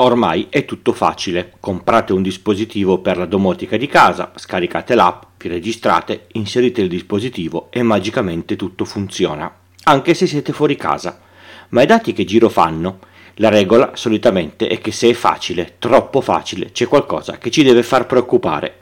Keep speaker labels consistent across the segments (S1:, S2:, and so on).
S1: Ormai è tutto facile. Comprate un dispositivo per la domotica di casa, scaricate l'app, vi registrate, inserite il dispositivo e magicamente tutto funziona, anche se siete fuori casa. Ma i dati che giro fanno? La regola solitamente è che se è facile, troppo facile, c'è qualcosa che ci deve far preoccupare.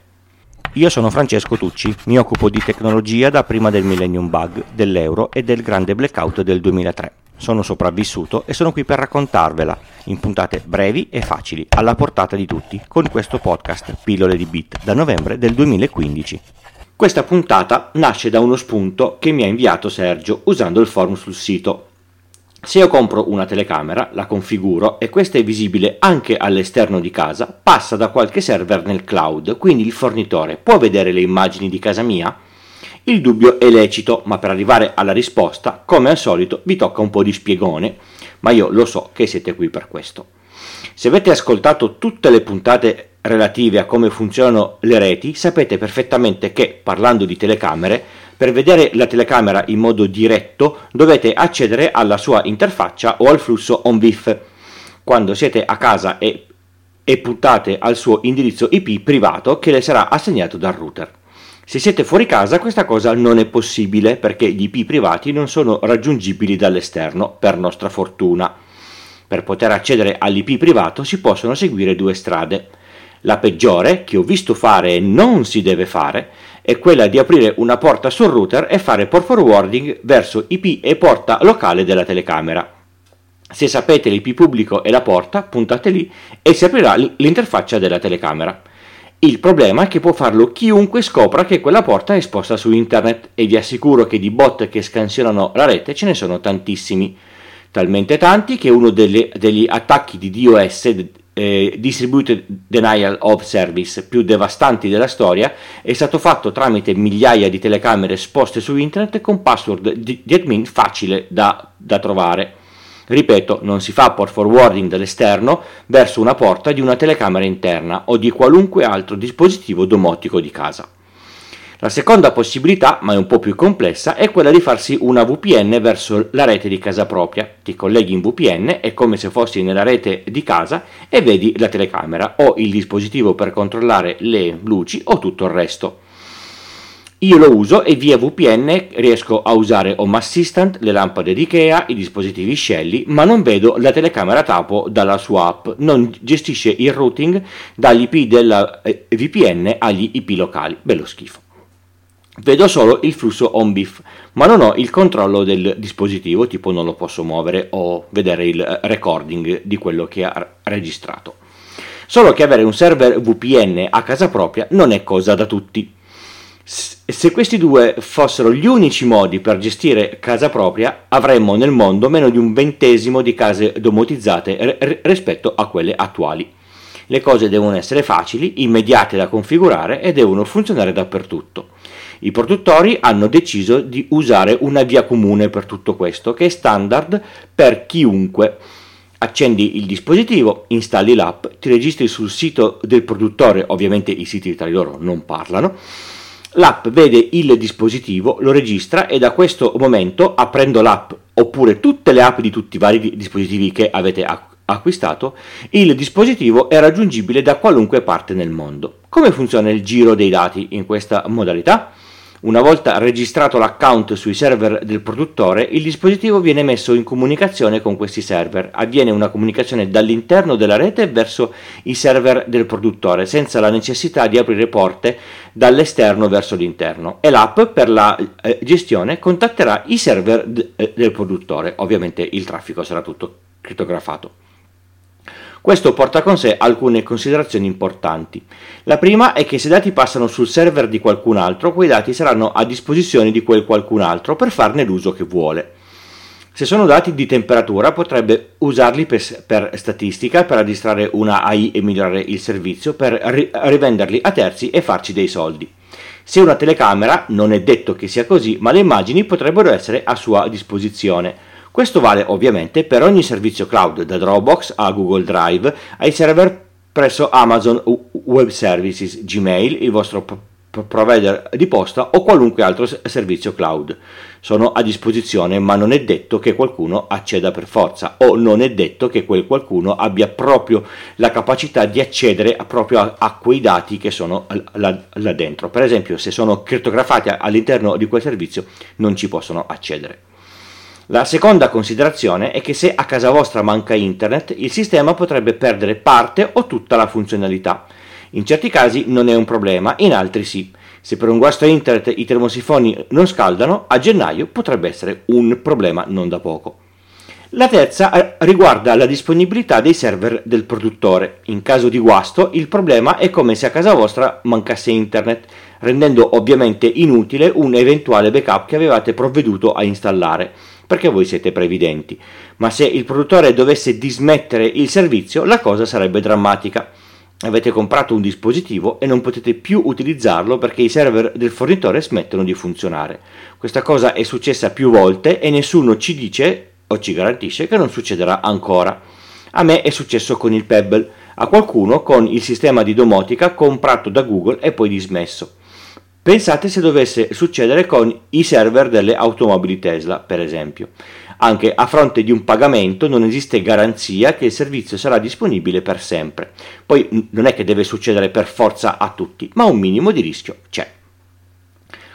S1: Io sono Francesco Tucci, mi occupo di tecnologia da prima del Millennium Bug, dell'euro e del grande blackout del 2003. Sono sopravvissuto e sono qui per raccontarvela in puntate brevi e facili, alla portata di tutti, con questo podcast Pillole di Bit da novembre del 2015. Questa puntata nasce da uno spunto che mi ha inviato Sergio usando il forum sul sito. Se io compro una telecamera, la configuro e questa è visibile anche all'esterno di casa, passa da qualche server nel cloud, quindi il fornitore può vedere le immagini di casa mia? Il dubbio è lecito, ma per arrivare alla risposta, come al solito, vi tocca un po' di spiegone, ma io lo so che siete qui per questo. Se avete ascoltato tutte le puntate relative a come funzionano le reti, sapete perfettamente che, parlando di telecamere, per vedere la telecamera in modo diretto dovete accedere alla sua interfaccia o al flusso OnVIF. Quando siete a casa e, e puntate al suo indirizzo IP privato che le sarà assegnato dal router. Se siete fuori casa questa cosa non è possibile perché gli IP privati non sono raggiungibili dall'esterno, per nostra fortuna. Per poter accedere all'IP privato si possono seguire due strade. La peggiore, che ho visto fare e non si deve fare, è quella di aprire una porta sul router e fare port forwarding verso IP e porta locale della telecamera. Se sapete l'IP pubblico e la porta, puntate lì e si aprirà l'interfaccia della telecamera. Il problema è che può farlo chiunque scopra che quella porta è esposta su internet e vi assicuro che di bot che scansionano la rete ce ne sono tantissimi, talmente tanti che uno delle, degli attacchi di DOS, eh, Distributed Denial of Service, più devastanti della storia è stato fatto tramite migliaia di telecamere esposte su internet con password di, admin facile da, da trovare. Ripeto, non si fa port forwarding dall'esterno verso una porta di una telecamera interna o di qualunque altro dispositivo domotico di casa. La seconda possibilità, ma è un po' più complessa, è quella di farsi una VPN verso la rete di casa propria. Ti colleghi in VPN, è come se fossi nella rete di casa e vedi la telecamera o il dispositivo per controllare le luci o tutto il resto. Io lo uso e via VPN riesco a usare Home Assistant, le lampade di Ikea, i dispositivi Shelly, ma non vedo la telecamera Tapo dalla sua app, non gestisce il routing dagli IP della eh, VPN agli IP locali, bello schifo. Vedo solo il flusso OnBIF, ma non ho il controllo del dispositivo, tipo non lo posso muovere o vedere il eh, recording di quello che ha registrato. Solo che avere un server VPN a casa propria non è cosa da tutti se questi due fossero gli unici modi per gestire casa propria, avremmo nel mondo meno di un ventesimo di case domotizzate r- rispetto a quelle attuali. Le cose devono essere facili, immediate da configurare e devono funzionare dappertutto. I produttori hanno deciso di usare una via comune per tutto questo, che è standard per chiunque. Accendi il dispositivo, installi l'app, ti registri sul sito del produttore, ovviamente i siti tra loro non parlano, L'app vede il dispositivo, lo registra e da questo momento, aprendo l'app oppure tutte le app di tutti i vari dispositivi che avete acquistato, il dispositivo è raggiungibile da qualunque parte nel mondo. Come funziona il giro dei dati in questa modalità? Una volta registrato l'account sui server del produttore, il dispositivo viene messo in comunicazione con questi server. Avviene una comunicazione dall'interno della rete verso i server del produttore, senza la necessità di aprire porte dall'esterno verso l'interno. E l'app per la eh, gestione contatterà i server d- eh, del produttore. Ovviamente il traffico sarà tutto crittografato. Questo porta con sé alcune considerazioni importanti. La prima è che se i dati passano sul server di qualcun altro, quei dati saranno a disposizione di quel qualcun altro per farne l'uso che vuole. Se sono dati di temperatura potrebbe usarli per, per, statistica, per addistrarre una AI e migliorare il servizio, per ri- rivenderli a terzi e farci dei soldi. Se una telecamera, non è detto che sia così, ma le immagini potrebbero essere a sua disposizione. Questo vale ovviamente per ogni servizio cloud, da Dropbox a Google Drive ai server presso Amazon Web Services, Gmail, il vostro provider di posta o qualunque altro servizio cloud. Sono a disposizione, ma non è detto che qualcuno acceda per forza o non è detto che quel qualcuno abbia proprio la capacità di accedere a, proprio a, a quei dati che sono là, là dentro. Per esempio, se sono crittografati all'interno di quel servizio non ci possono accedere. La seconda considerazione è che se a casa vostra manca internet, il sistema potrebbe perdere parte o tutta la funzionalità. In certi casi non è un problema, in altri sì. Se per un guasto internet i termosifoni non scaldano, a gennaio potrebbe essere un problema non da poco. La terza eh, riguarda la disponibilità dei server del produttore. In caso di guasto, il problema è come se a casa vostra mancasse internet, rendendo ovviamente inutile un eventuale backup che avevate provveduto a installare perché voi siete previdenti. Ma se il produttore dovesse dismettere il servizio, la cosa sarebbe drammatica. Avete comprato un dispositivo e non potete più utilizzarlo perché i server del fornitore smettono di funzionare. Questa cosa è successa più volte e nessuno ci dice o ci garantisce che non succederà ancora. A me è successo con il Pebble, a qualcuno con il sistema di domotica comprato da Google e poi dismesso. Pensate se dovesse succedere con i server delle automobili Tesla, per esempio. Anche a fronte di un pagamento non esiste garanzia che il servizio sarà disponibile per sempre. Poi non è che deve succedere per forza a tutti, ma un minimo di rischio c'è.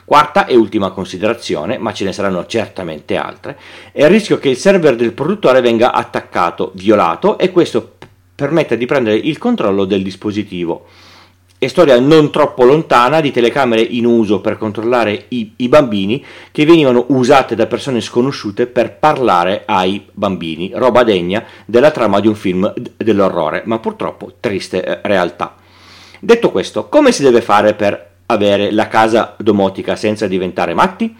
S1: Quarta e ultima considerazione, ma ce ne saranno certamente altre, è il rischio che il server del produttore venga attaccato, violato e questo permetta di prendere il controllo del dispositivo e storia non troppo lontana di telecamere in uso per controllare i, i, bambini che venivano usate da persone sconosciute per parlare ai bambini, roba degna della trama di un film dell'orrore, ma purtroppo triste eh, realtà. Detto questo, come si deve fare per avere la casa domotica senza diventare matti?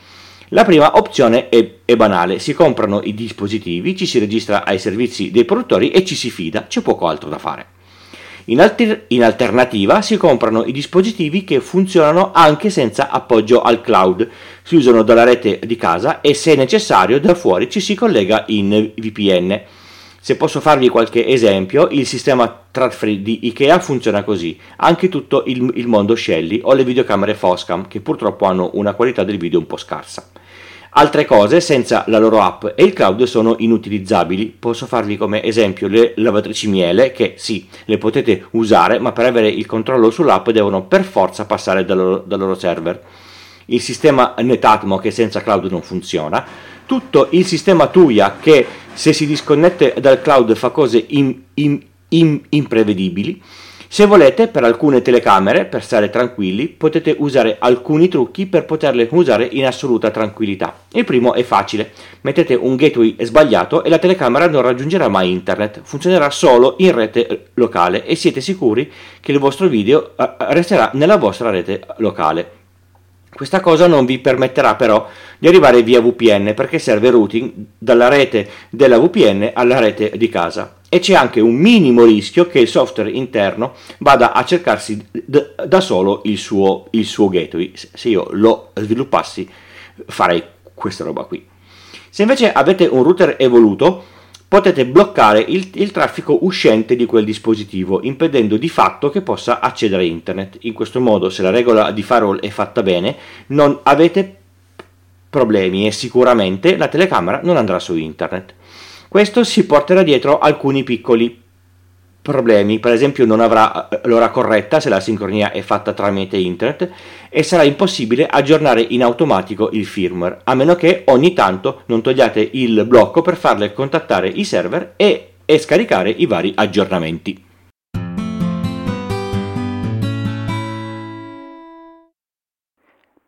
S1: La prima opzione è, è, banale, si comprano i dispositivi, ci si registra ai servizi dei produttori e ci si fida, c'è poco altro da fare. In, alter- in, alternativa si comprano i dispositivi che funzionano anche senza appoggio al cloud, si usano dalla rete di casa e se necessario da fuori ci si collega in VPN. Se posso farvi qualche esempio, il sistema Threadfree di IKEA funziona così, anche tutto il, il mondo Shelly o le videocamere Foscam che purtroppo hanno una qualità del video un po' scarsa. Altre cose senza la loro app e il cloud sono inutilizzabili. Posso farvi come esempio le lavatrici miele che sì, le potete usare, ma per avere il controllo sull'app devono per forza passare dal loro, dal loro server. Il sistema Netatmo che senza cloud non funziona. Tutto il sistema Tuya che se si disconnette dal cloud fa cose in, in, in, imprevedibili se volete, per alcune telecamere, per stare tranquilli, potete usare alcuni trucchi per poterle usare in assoluta tranquillità. Il primo è facile, mettete un gateway sbagliato e la telecamera non raggiungerà mai internet, funzionerà solo in rete locale e siete sicuri che il vostro video eh, resterà nella vostra rete locale. Questa cosa non vi permetterà però di arrivare via VPN perché serve routing dalla rete della VPN alla rete di casa e c'è anche un minimo rischio che il software interno vada a cercarsi d- da solo il suo, il suo gateway. Se io lo sviluppassi farei questa roba qui. Se invece avete un router evoluto, potete bloccare il, il, traffico uscente di quel dispositivo, impedendo di fatto che possa accedere a internet. In questo modo, se la regola di firewall è fatta bene, non avete problemi e sicuramente la telecamera non andrà su internet. Questo si porterà dietro alcuni piccoli problemi, per esempio non avrà eh, l'ora corretta se la sincronia è fatta tramite internet e sarà impossibile aggiornare in automatico il firmware, a meno che ogni tanto non togliate il blocco per farle contattare i server e, e scaricare i vari aggiornamenti.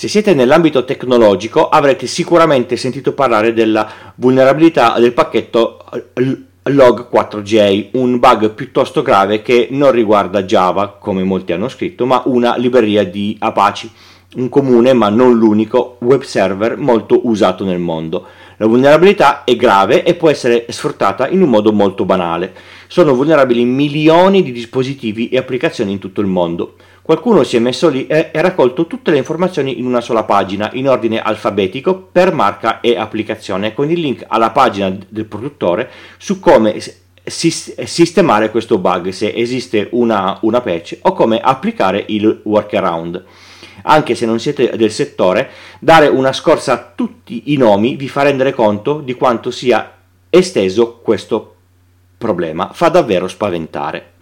S1: Se siete nell'ambito tecnologico avrete sicuramente sentito parlare della vulnerabilità del pacchetto Log4j, un bug piuttosto grave che non riguarda Java, come molti hanno scritto, ma una libreria di Apache, un comune ma non l'unico web server molto usato nel mondo. La vulnerabilità è grave e può essere sfruttata in un modo molto banale. Sono vulnerabili milioni di dispositivi e applicazioni in tutto il mondo. Qualcuno si è messo lì e ha raccolto tutte le informazioni in una sola pagina, in ordine alfabetico, per marca e applicazione, con il link alla pagina del produttore su come sistemare questo bug, se esiste una, una patch o come applicare il workaround anche se non siete del settore, dare una scorsa a tutti i nomi vi fa rendere conto di quanto sia esteso questo problema. Fa davvero spaventare.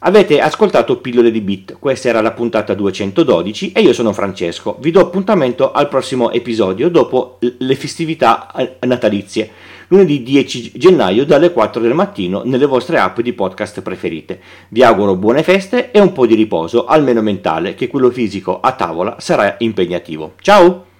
S1: Avete ascoltato Pillole di Bit, questa era la puntata 212 e io sono Francesco. Vi do appuntamento al prossimo episodio dopo le festività natalizie, lunedì 10 gennaio dalle 4 del mattino nelle vostre app di podcast preferite. Vi auguro buone feste e un po' di riposo, almeno mentale, che quello fisico a tavola sarà impegnativo. Ciao!